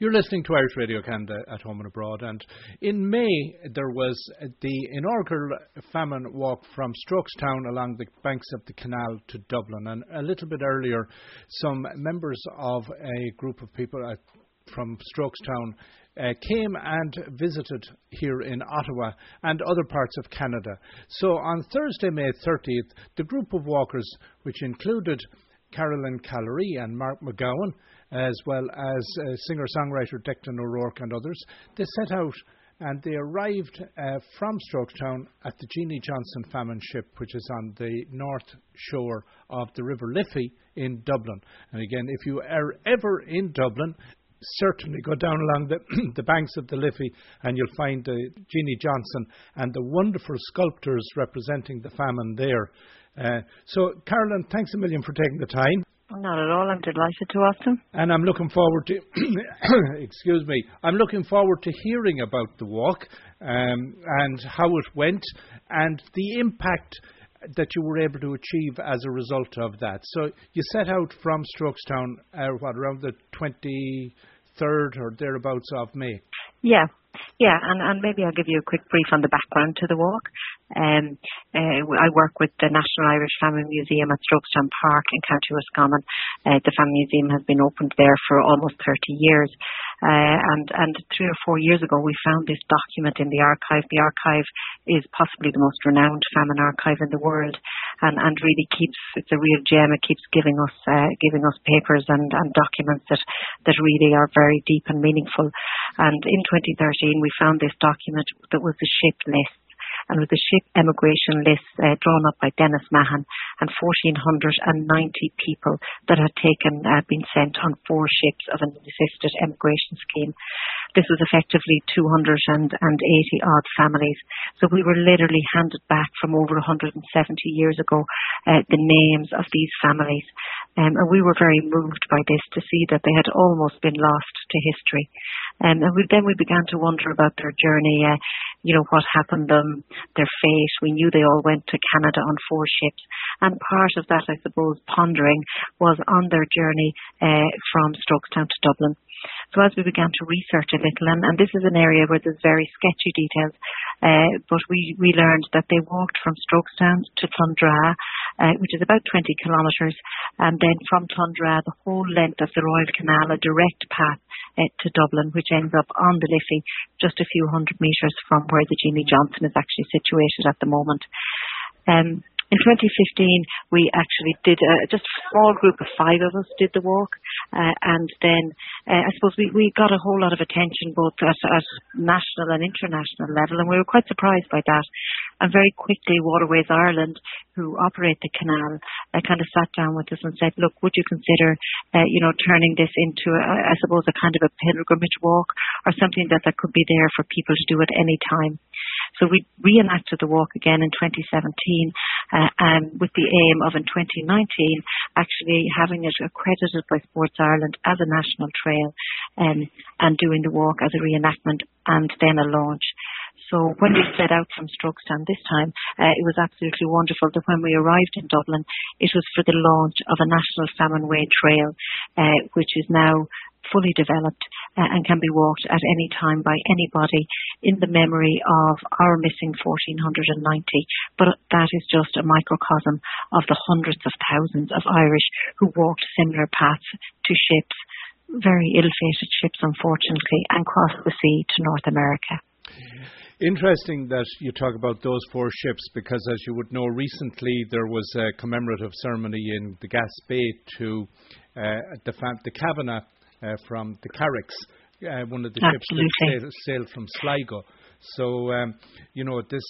You're listening to Irish Radio Canada at home and abroad, and in May there was the inaugural famine walk from Strokestown along the banks of the canal to Dublin, and a little bit earlier, some members of a group of people at, from Strokestown uh, came and visited here in Ottawa and other parts of Canada. So on Thursday, May 30th, the group of walkers, which included Carolyn Callery and Mark McGowan, as well as uh, singer songwriter Declan O'Rourke and others, they set out and they arrived uh, from Strokestown at the Jeanie Johnston famine ship, which is on the north shore of the River Liffey in Dublin. And again, if you are ever in Dublin, certainly go down along the, the banks of the Liffey and you'll find the Jeanie Johnston and the wonderful sculptures representing the famine there. Uh, so, Carolyn, thanks a million for taking the time. Not at all. I'm delighted to, Austin. And I'm looking forward to, excuse me, I'm looking forward to hearing about the walk um, and how it went and the impact that you were able to achieve as a result of that. So you set out from Strokestown, uh, what, around the 23rd or thereabouts of May? Yeah, yeah, and, and maybe I'll give you a quick brief on the background to the walk. Um, uh, I work with the National Irish Famine Museum at Strokestown Park in County Roscommon. Uh, the Famine Museum has been opened there for almost 30 years. Uh, and, and three or four years ago, we found this document in the archive. The archive is possibly the most renowned famine archive in the world, and, and really keeps it's a real gem. It keeps giving us uh, giving us papers and, and documents that that really are very deep and meaningful. And in 2013, we found this document that was the ship list and with the ship emigration list uh, drawn up by Denis Mahon and 1,490 people that had taken uh, been sent on four ships of an assisted emigration scheme. This was effectively 280 odd families. So we were literally handed back from over 170 years ago uh, the names of these families. Um, and we were very moved by this to see that they had almost been lost to history. Um, and we, then we began to wonder about their journey, uh, you know, what happened them, their fate. We knew they all went to Canada on four ships. And part of that, I suppose, pondering was on their journey uh, from Strokestown to Dublin. So as we began to research a little, and, and this is an area where there's very sketchy details, uh, but we, we learned that they walked from Strokestown to Clondra, uh, which is about 20 kilometres, and then from Clondra, the whole length of the Royal Canal, a direct path uh, to Dublin, which ends up on the Liffey, just a few hundred metres from where the Jeanie Johnston is actually situated at the moment. Um, in 2015, we actually did uh, just a small group of five of us did the walk, uh, and then uh, I suppose we, we got a whole lot of attention both at, at national and international level, and we were quite surprised by that. And very quickly, Waterways Ireland, who operate the canal, uh, kind of sat down with us and said, "Look, would you consider, uh, you know, turning this into, a, I suppose, a kind of a pilgrimage walk or something that that could be there for people to do at any time?" So we reenacted the walk again in 2017 uh, um, with the aim of in 2019 actually having it accredited by Sports Ireland as a national trail um, and doing the walk as a reenactment and then a launch. So when we set out from Strokestown this time, uh, it was absolutely wonderful that when we arrived in Dublin, it was for the launch of a National Famine Way Trail, uh, which is now fully developed uh, and can be walked at any time by anybody in the memory of our missing 1490. But that is just a microcosm of the hundreds of thousands of Irish who walked similar paths to ships, very ill-fated ships unfortunately, and crossed the sea to North America. Interesting that you talk about those four ships because, as you would know, recently there was a commemorative ceremony in the Gaspé to uh, the, the from the Carricks, uh, one of the Absolutely. ships that sailed, sailed from Sligo. So, um, you know, this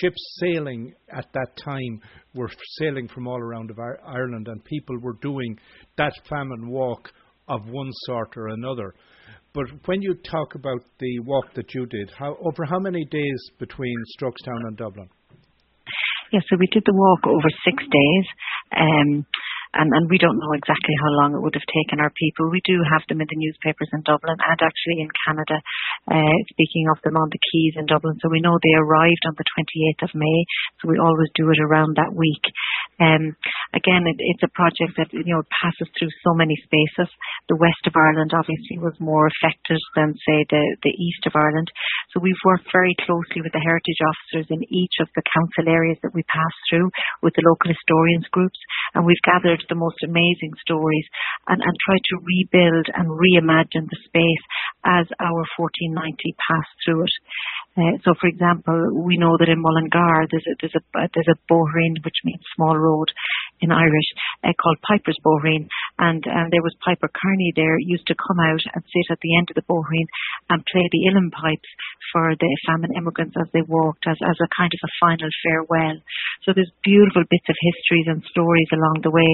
ships sailing at that time were sailing from all around of Ireland, and people were doing that famine walk of one sort or another. But when you talk about the walk that you did, how, over how many days between Strokestown and Dublin? Yeah, so we did the walk over six days. Um, and, and we don't know exactly how long it would have taken our people. We do have them in the newspapers in Dublin and actually in Canada, uh, speaking of them on the quays in Dublin. So we know they arrived on the 28th of May, so we always do it around that week. Um, again, it, it's a project that you know passes through so many spaces. The west of Ireland obviously was more affected than say the the east of Ireland. So we've worked very closely with the heritage officers in each of the council areas that we pass through, with the local historians groups, and we've gathered the most amazing stories and, and tried to rebuild and reimagine the space as our 1490 passed through it. Uh, so, for example, we know that in Mullingar there's a there's a there's a bohereen which means small road in Irish uh, called Piper's Bohereen, and and there was Piper Kearney there used to come out and sit at the end of the bohereen and play the uilleann pipes for the famine immigrants as they walked as as a kind of a final farewell. So there's beautiful bits of histories and stories along the way,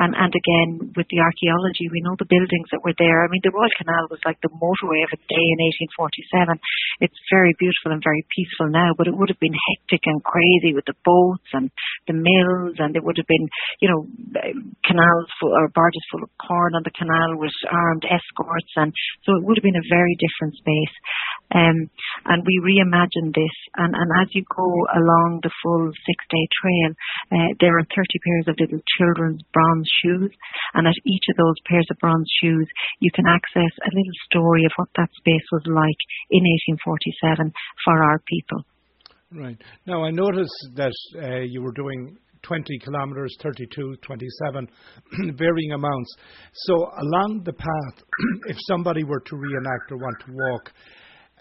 and and again with the archaeology we know the buildings that were there. I mean the Royal Canal was like the motorway of its day in 1847. It's very beautiful and very peaceful now, but it would have been hectic and crazy with the boats and the mills, and there would have been, you know, canals full or barges full of corn on the canal with armed escorts, and so it would have been a very different space. Um, and we reimagined this, and, and as you go along the full six-day trail, uh, there are 30 pairs of little children's bronze shoes, and at each of those pairs of bronze shoes, you can access a little story of what that space was like in 1847 for our people. Right. Now, I noticed that uh, you were doing 20 kilometres, 32, 27, varying amounts. So, along the path, if somebody were to reenact or want to walk,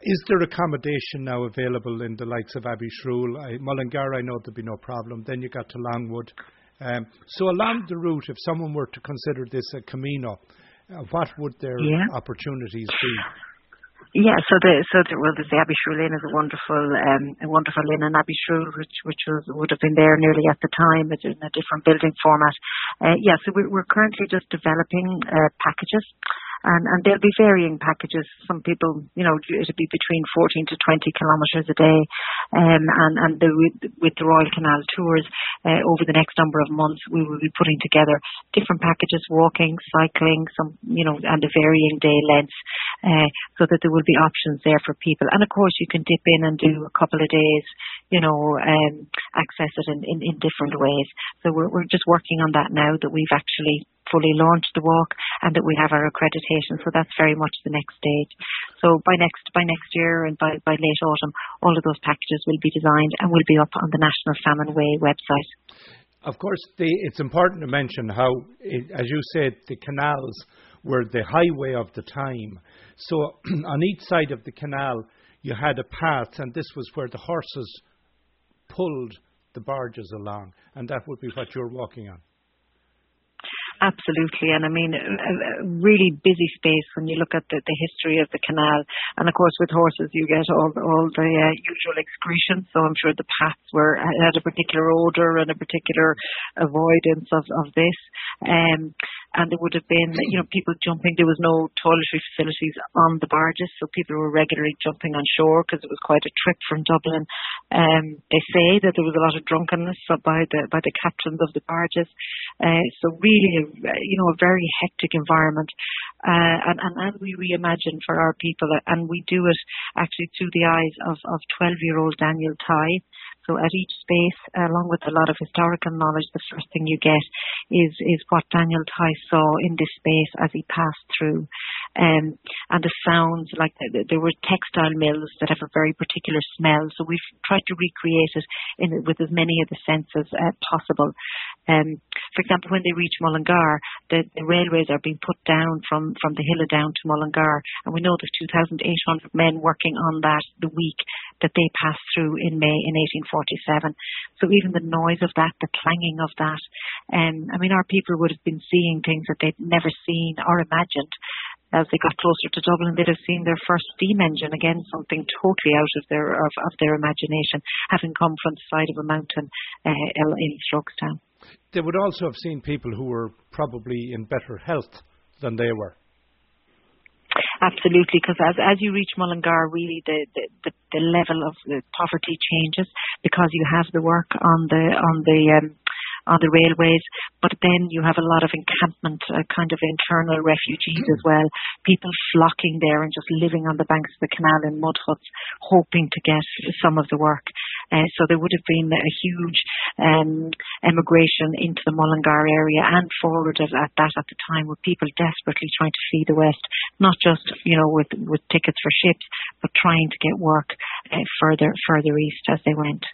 is there accommodation now available in the likes of Abbeyshrule? I, Mullingar, I know there'd be no problem. Then you got to Longwood. Um, so, along the route, if someone were to consider this a Camino, uh, what would their yeah. opportunities be? Yeah, so the so the, well, the Abbeyshrule Lane is a wonderful um, a wonderful lane in Abbeyshrule, which which was would have been there nearly at the time, but in a different building format. Uh, yeah, so we, we're currently just developing uh, packages and, and there'll be varying packages. Some people, you know, it'll be between 14 to 20 kilometres a day, um, and and the, with, with the Royal Canal tours uh, over the next number of months, we will be putting together different packages: walking, cycling, some, you know, and the varying day lengths, uh, so that there will be options there for people. And of course, you can dip in and do a couple of days, you know, um, access it in, in, in different ways. So we're we're just working on that now that we've actually fully launched the walk and that we have our accreditation. So that's very much the next stage. So by next by next year and by, by late autumn, all of those packages will be designed and will be up on the National Famine Way website. Of course, the, it's important to mention how, it, as you said, the canals were the highway of the time. So on each side of the canal, you had a path, and this was where the horses pulled the barges along, and that would be what you're walking on. Absolutely, and I mean, a, really busy space when you look at the, the history of the canal. And of course, with horses, you get all all the uh, usual excretion. So I'm sure the paths were had a particular odor and a particular avoidance of of this. Um, and there would have been, you know, people jumping. There was no toiletry facilities on the barges, so people were regularly jumping on shore because it was quite a trip from Dublin. Um, they say that there was a lot of drunkenness by the by the captains of the barges. Uh, so really, a, you know, a very hectic environment. Uh, and, and as we reimagine for our people, and we do it actually through the eyes of of 12 year old Daniel Tighe so at each space, along with a lot of historical knowledge, the first thing you get is is what Daniel Tighe saw in this space as he passed through, um, and the sounds like the, there were textile mills that have a very particular smell. So we've tried to recreate it in with as many of the senses uh, possible. Um, for example, when they reach Mullingar, the, the railways are being put down from, from the Hill down to Mullingar, and we know there's 2,800 men working on that the week that they passed through in May in 1847. So even the noise of that, the clanging of that, um, I mean, our people would have been seeing things that they'd never seen or imagined. As they got closer to Dublin, they'd have seen their first steam engine again, something totally out of their of, of their imagination, having come from the side of a mountain uh, in Strokestown. They would also have seen people who were probably in better health than they were. Absolutely, because as as you reach Mullingar, really the, the, the, level of the poverty changes because you have the work on the on the um, on the railways. But then you have a lot of encampment, uh, kind of internal refugees as well. People flocking there and just living on the banks of the canal in mud huts, hoping to get some of the work. Uh, so there would have been a huge um, emigration into the Mullingar area and forward at, at that at the time, with people desperately trying to see the west, not just you know with with tickets for ships, but trying to get work uh, further further east as they went.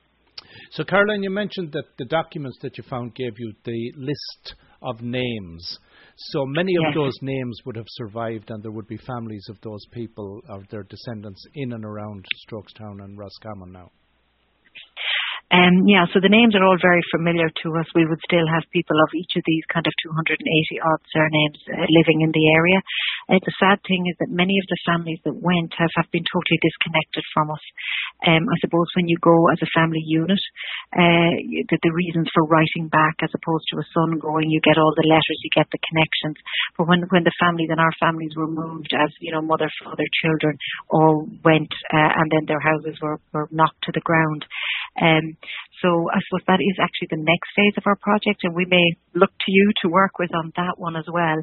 So, Caroline, you mentioned that the documents that you found gave you the list of names. So many of yes. those names would have survived, and there would be families of those people or their descendants in and around Strokestown and Roscommon now. Um, yeah, so the names are all very familiar to us. We would still have people of each of these kind of 280 odd surnames uh, living in the area. Uh, the sad thing is that many of the families that went have, have been totally disconnected from us. Um, I suppose when you go as a family unit, uh, the, the reasons for writing back as opposed to a son going, you get all the letters, you get the connections. But when when the families and our families were moved as you know mother, father, children all went, uh, and then their houses were, were knocked to the ground. Um, I suppose that is actually the next phase of our project, and we may look to you to work with on that one as well.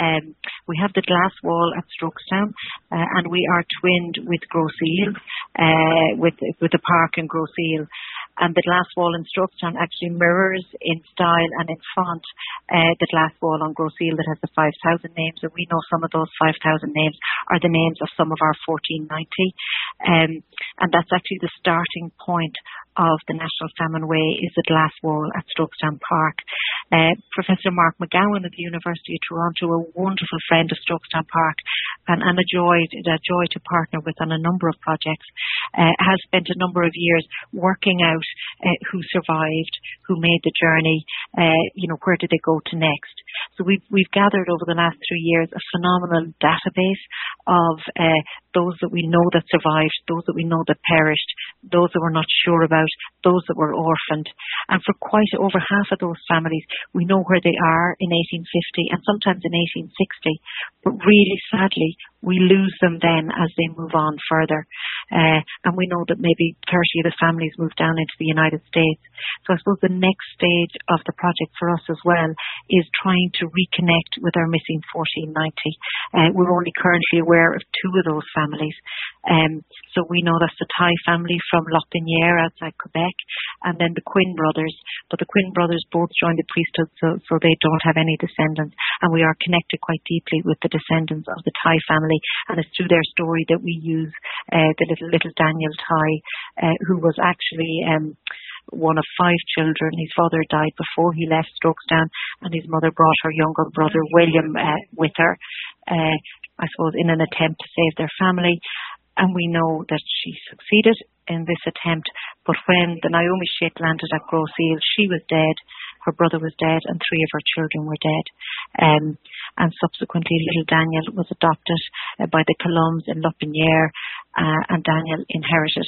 Um, we have the glass wall at Strokestown, uh, and we are twinned with Grosse uh, with with the park in Grosse and the glass wall in Strokestown actually mirrors in style and in font uh, the glass wall on Grosse that has the 5,000 names, and we know some of those 5,000 names are the names of some of our 1490, um, and that's actually the starting point of the National Famine Way is the glass wall at Strokestown Park. Uh, Professor Mark McGowan at the University of Toronto, a wonderful friend of Strokestown Park, and, and a joy, a joy to partner with on a number of projects, uh, has spent a number of years working out uh, who survived, who made the journey, uh, you know, where did they go to next. So we've, we've gathered over the last three years a phenomenal database of uh, those that we know that survived, those that we know that perished, those that we're not sure about, those that were orphaned. And for quite over half of those families, we know where they are in 1850 and sometimes in 1860. But really sadly, we lose them then as they move on further. Uh, and we know that maybe 30 of the families move down into the United States. So I suppose the next stage of the project for us as well is trying to reconnect with our missing 1490. Uh, we're only currently aware of two of those families. Um, so we know that's the Tighe family from Lotbinière outside Quebec and then the Quinn brothers. But the Quinn brothers both joined the priesthood so, so they don't have any descendants. And we are connected quite deeply with the descendants of the Tighe family and it's through their story that we use uh, the little little Daniel Tighe, uh, who was actually um, one of five children. His father died before he left Strokestown, and his mother brought her younger brother William uh, with her. Uh, I suppose in an attempt to save their family, and we know that she succeeded in this attempt. But when the Naomi ship landed at Grosse she was dead, her brother was dead, and three of her children were dead. Um, and subsequently, little Daniel was adopted uh, by the Colums in Lotbinière, uh, and Daniel inherited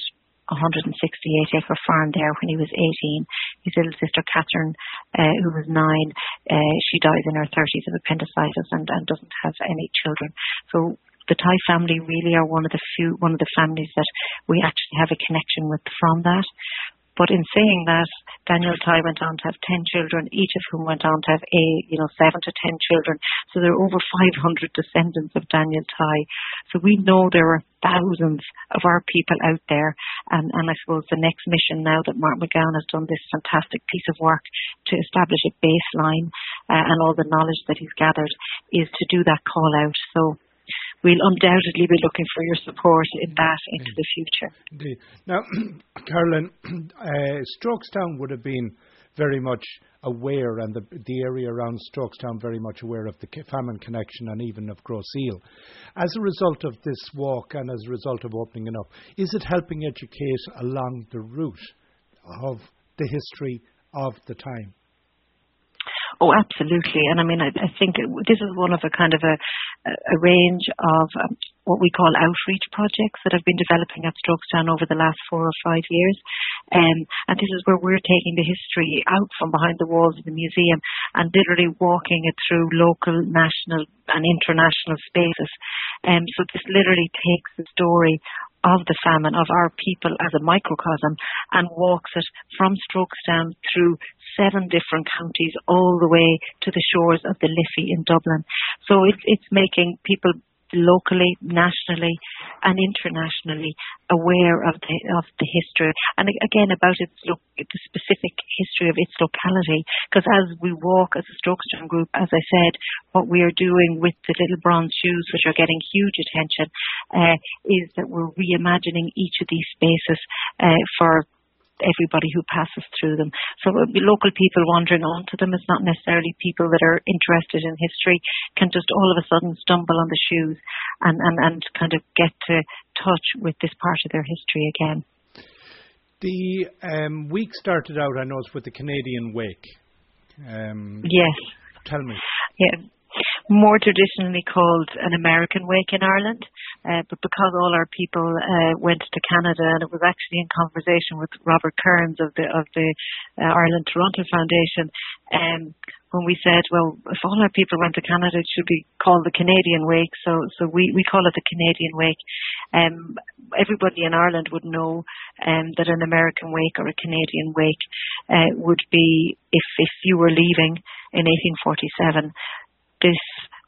168 acre farm there when he was 18. His little sister Catherine, uh, who was nine, uh, she dies in her 30s of appendicitis and, and doesn't have any children. So the Tighe family really are one of the few, one of the families that we actually have a connection with from that. But in saying that, Daniel Tighe went on to have 10 children, each of whom went on to have a, you know, 7 to 10 children. So there are over 500 descendants of Daniel Tighe. So we know there are thousands of our people out there. And, and I suppose the next mission now that Mark McGowan has done this fantastic piece of work to establish a baseline uh, and all the knowledge that he's gathered is to do that call out. So we'll undoubtedly be looking for your support in that into the future. Indeed. Now, Carolyn, uh, Strokestown would have been very much aware, and the, the area around Strokestown very much aware of the famine connection and even of Grosse As a result of this walk and as a result of opening it up, is it helping educate along the route of the history of the time? Oh, absolutely. And I mean, I, I think this is one of a kind of a, a range of um, what we call outreach projects that have been developing at Strokestown over the last four or five years. Um, and this is where we're taking the history out from behind the walls of the museum and literally walking it through local, national and international spaces. Um, so this literally takes the story of the famine, of our people as a microcosm, and walks it from Strokestown through seven different counties all the way to the shores of the Liffey in Dublin. So it's, it's making people locally, nationally, and internationally aware of the of the history and again about its lo- the specific history of its locality. Because as we walk as a Strokestown group, as I said, what we are doing with the little bronze shoes, which are getting huge attention, uh, is that we're reimagining each of these spaces uh, for everybody who passes through them. So it would be local people wandering onto them. It's not necessarily people that are interested in history can just all of a sudden stumble on the shoes and, and, and kind of get to touch with this part of their history again. The um, week started out, I know, with the Canadian Wake. Um, yes. Tell me. Yeah more traditionally called an American Wake in Ireland, uh, but because all our people uh, went to Canada, and it was actually in conversation with Robert Kearns of the of the uh, Ireland Toronto Foundation, um, when we said, well, if all our people went to Canada, it should be called the Canadian Wake. So, so we, we call it the Canadian Wake. Um, everybody in Ireland would know um, that an American Wake or a Canadian Wake uh, would be if if you were leaving in 1847 this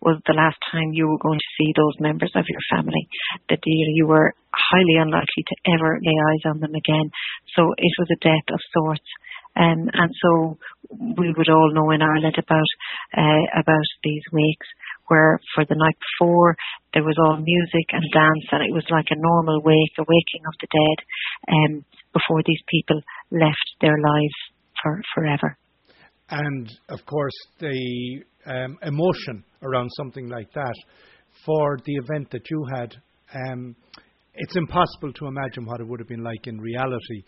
was the last time you were going to see those members of your family, that you were highly unlikely to ever lay eyes on them again. So it was a death of sorts. Um, and so we would all know in Ireland about uh, about these wakes where for the night before there was all music and dance and it was like a normal wake, a waking of the dead um, before these people left their lives for forever. And of course, the um, emotion around something like that for the event that you had. Um, it's impossible to imagine what it would have been like in reality,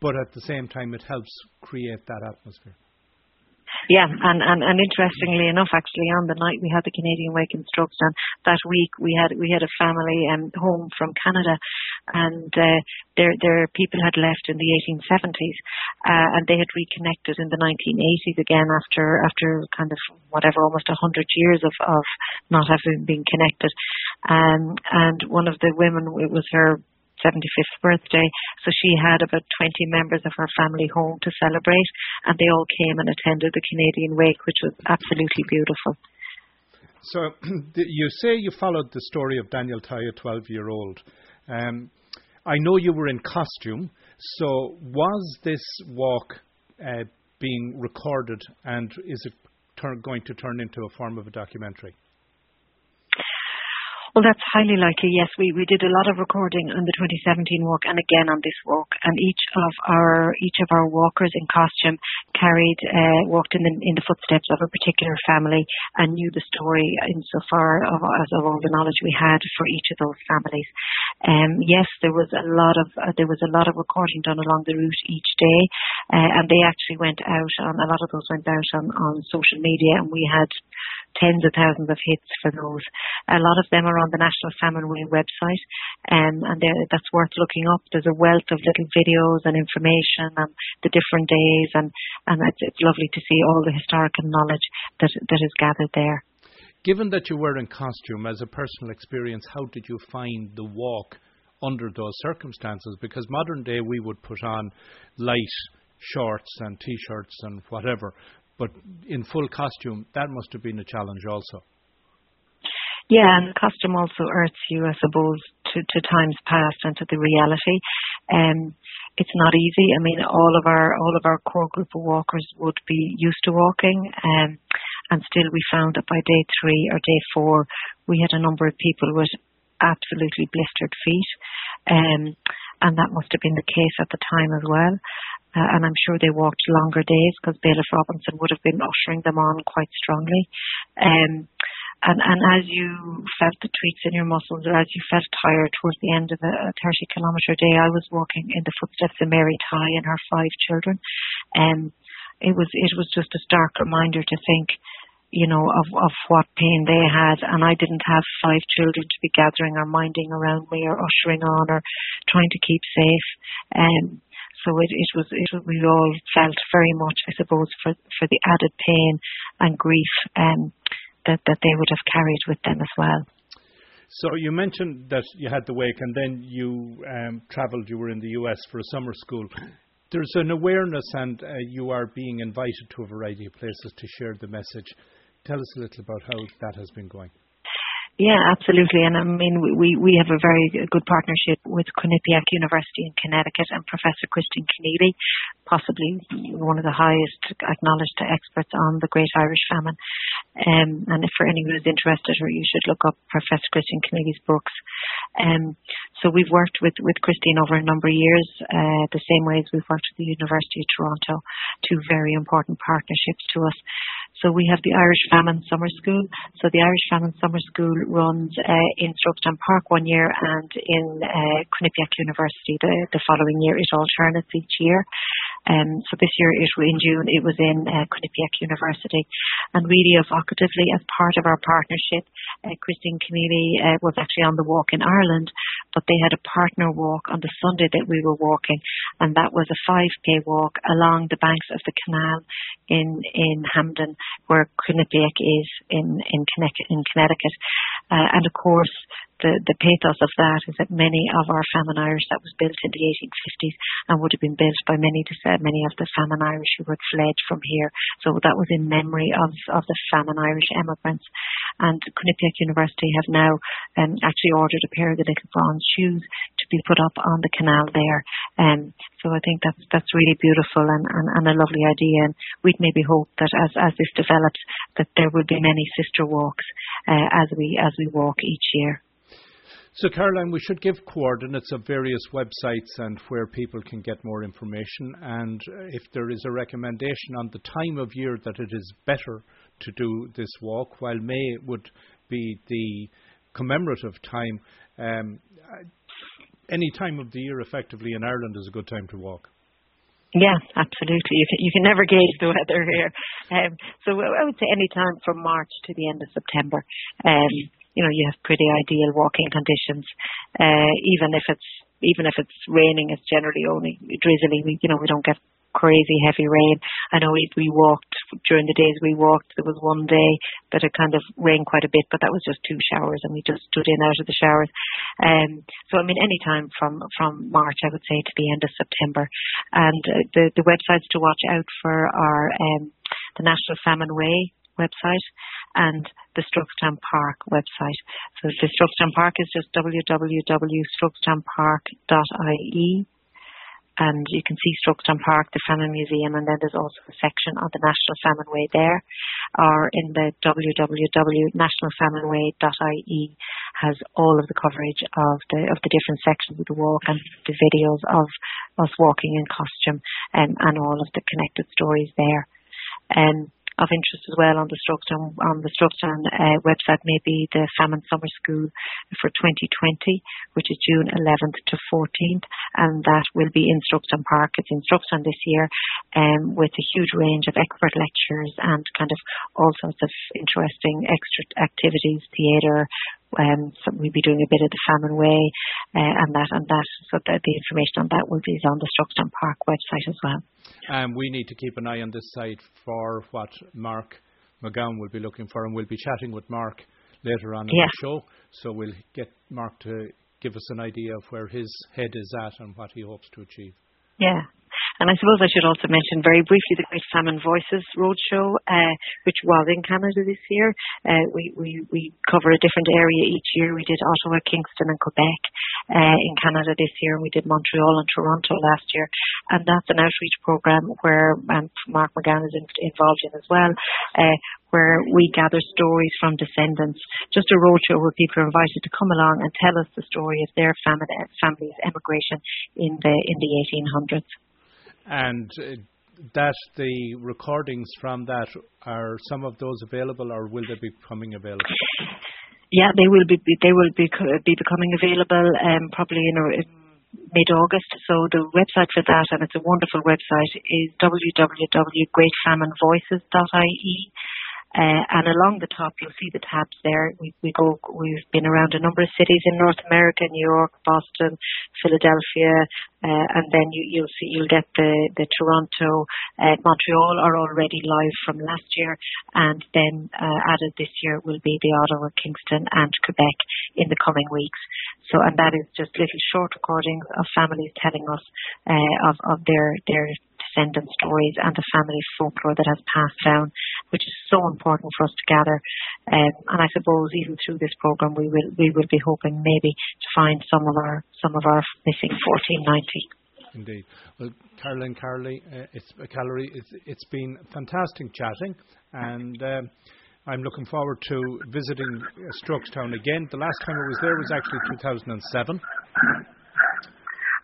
but at the same time, it helps create that atmosphere. Yeah, and, and, and interestingly enough, actually, on the night we had the Canadian Wake in Strokestown, that week we had we had a family um, home from Canada, and uh, their their people had left in the 1870s, uh, and they had reconnected in the 1980s again after after kind of whatever almost a hundred years of of not having been connected, um, and one of the women it was her 75th birthday. So she had about 20 members of her family home to celebrate, and they all came and attended the Canadian Wake, which was absolutely beautiful. So you say you followed the story of Daniel Tighe, a 12 year old. Um, I know you were in costume, so was this walk uh, being recorded and is it going to turn into a form of a documentary? Well, that's highly likely. Yes, we, we did a lot of recording on the 2017 walk and again on this walk. And each of our each of our walkers in costume carried uh, walked in the in the footsteps of a particular family and knew the story insofar of as of all the knowledge we had for each of those families. Um, yes, there was a lot of uh, there was a lot of recording done along the route each day, uh, and they actually went out on a lot of those went out on on social media, and we had tens of thousands of hits for those. A lot of them are on the National Way website, um, and that's worth looking up. There's a wealth of little videos and information and the different days, and, and it's, it's lovely to see all the historical knowledge that, that is gathered there. Given that you were in costume, as a personal experience, how did you find the walk under those circumstances? Because modern day we would put on light shorts and t-shirts and whatever, but in full costume, that must have been a challenge also. Yeah, and costume also hurts you, I suppose, to, to times past and to the reality. Um, it's not easy. I mean, all of our all of our core group of walkers would be used to walking, um, and still we found that by day three or day four, we had a number of people with absolutely blistered feet, um, and that must have been the case at the time as well and I'm sure they walked longer days because Bailiff Robinson would have been ushering them on quite strongly. Um, and, and as you felt the tweaks in your muscles or as you felt tired towards the end of a 30 kilometre day, I was walking in the footsteps of Mary Tighe and her five children. Um, it was, it was just a stark reminder to think, you know, of, of what pain they had. And I didn't have five children to be gathering or minding around me or ushering on or trying to keep safe. Um, so it, it was it we all felt very much, I suppose, for for the added pain and grief um, that that they would have carried with them as well. So you mentioned that you had the wake, and then you um, travelled. You were in the US for a summer school. There's an awareness, and uh, you are being invited to a variety of places to share the message. Tell us a little about how that has been going. Yeah, absolutely. And I mean, we, we have a very good partnership with Quinnipiac University in Connecticut and Professor Christine Kinealy, possibly one of the highest acknowledged experts on the Great Irish Famine. Um, and if for anyone who's interested, or you should look up Professor Christine Kinealy's books. Um, so we've worked with, with Christine over a number of years, uh, the same way as we've worked with the University of Toronto, two very important partnerships to us. So we have the Irish Famine Summer School. So the Irish Famine Summer School runs uh, in Strokestown Park one year and in uh, Quinnipiac University the, following year. It alternates each year. Um, so this year, in June, it was in uh, Quinnipiac University. And really evocatively, as part of our partnership, Christine Kinealy was actually on the walk in Ireland, but they had a partner walk on the Sunday that we were walking, and that was a 5k walk along the banks of the canal in in Hamden, where Quinnipiac is in in, in Connecticut. Uh, and of course, the, the pathos of that is that many of our famine Irish that was built in the 1850s and would have been built by many many of the famine Irish who had fled from here. So that was in memory of, of the famine Irish emigrants. And Quinnipiac University have now um, actually ordered a pair of the little bronze shoes to be put up on the canal there. Um, so I think that's that's really beautiful and, and, and a lovely idea. And we'd maybe hope that as, as this develops, that there will be many sister walks uh, as we as we walk each year. So, Caroline, we should give coordinates of various websites and where people can get more information. And if there is a recommendation on the time of year that it is better to do this walk, while May would be the commemorative time, um, any time of the year effectively in Ireland is a good time to walk. Yeah, absolutely. You can, you can never gauge the weather here. Um, so I would say any time from March to the end of September. Um, you know, you have pretty ideal walking conditions. Uh, even if it's even if it's raining, it's generally only drizzly. We, you know, we don't get crazy heavy rain. I know we, we walked during the days we walked. There was one day that it kind of rained quite a bit, but that was just two showers, and we just stood in out of the showers. Um, so I mean, any time from from March, I would say, to the end of September. And uh, the the websites to watch out for are um, the National Famine Way website and the Strokestown Park website. So the Strokestown Park is just www.strokestownpark.ie and you can see Strokestown Park, the Famine Museum, and then there's also a section on the National Famine Way there, or in the www.nationalfamineWay.ie has all of the coverage of the of the different sections of the walk and the videos of us walking in costume um, and all of the connected stories there. Um, of interest as well on the Strokestown on the Strokestown uh, website may be the Famine Summer School for 2020, which is June 11th to 14th, and that will be in Strokestown Park. It's in Strokestown this year, um, with a huge range of expert lectures and kind of all sorts of interesting extra activities, theatre, um, so we'll be doing a bit of the famine way uh, and that and that. So the, the information on that will be on the Strokestown Park website as well. Um, we need to keep an eye on this site for what Mark McGowan will be looking for, and we'll be chatting with Mark later on in the show. So we'll get Mark to give us an idea of where his head is at and what he hopes to achieve. Yeah, and I suppose I should also mention very briefly the Great Famine Voices Roadshow, uh, which was in Canada this year. Uh, we, we, we cover a different area each year. We did Ottawa, Kingston and Quebec uh, in Canada this year, and we did Montreal and Toronto last year. And that's an outreach program where um, Mark McGowan is in, involved in as well, uh, where we gather stories from descendants. Just a roadshow where people are invited to come along and tell us the story of their family, family's emigration in the in the 1800s and uh, that the recordings from that are some of those available, or will they be becoming available? Yeah, they will be. They will be be becoming available um, probably in, in mid-August. So the website for that, and it's a wonderful website, is www.greatfaminevoices.ie. Uh, and along the top, you'll see the tabs there. We, we go, we've been around a number of cities in North America, New York, Boston, Philadelphia, uh, and then you, you'll see, you'll get the, Toronto, uh, Montreal are already live from last year, and then added this year will be the Ottawa, Kingston, and Quebec in the coming weeks. So, and that is just little short recordings of families telling us of, of their their descendant stories and the family folklore that has passed down, which is so important for us to gather. Um, and I suppose even through this program, we will we will be hoping maybe to find some of our some of our missing 1490. Indeed. Well, Caroline Carley, uh, it's uh, Callery. It's, it's been fantastic chatting, and um, I'm looking forward to visiting uh, Strokestown again. The last time I was there was actually 2007.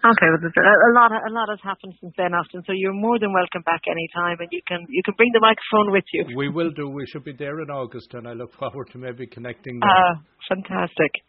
Okay, well, a lot, a lot has happened since then, Austin. So you're more than welcome back any time, and you can you can bring the microphone with you. We will do. We should be there in August, and I look forward to maybe connecting. Ah, uh, fantastic.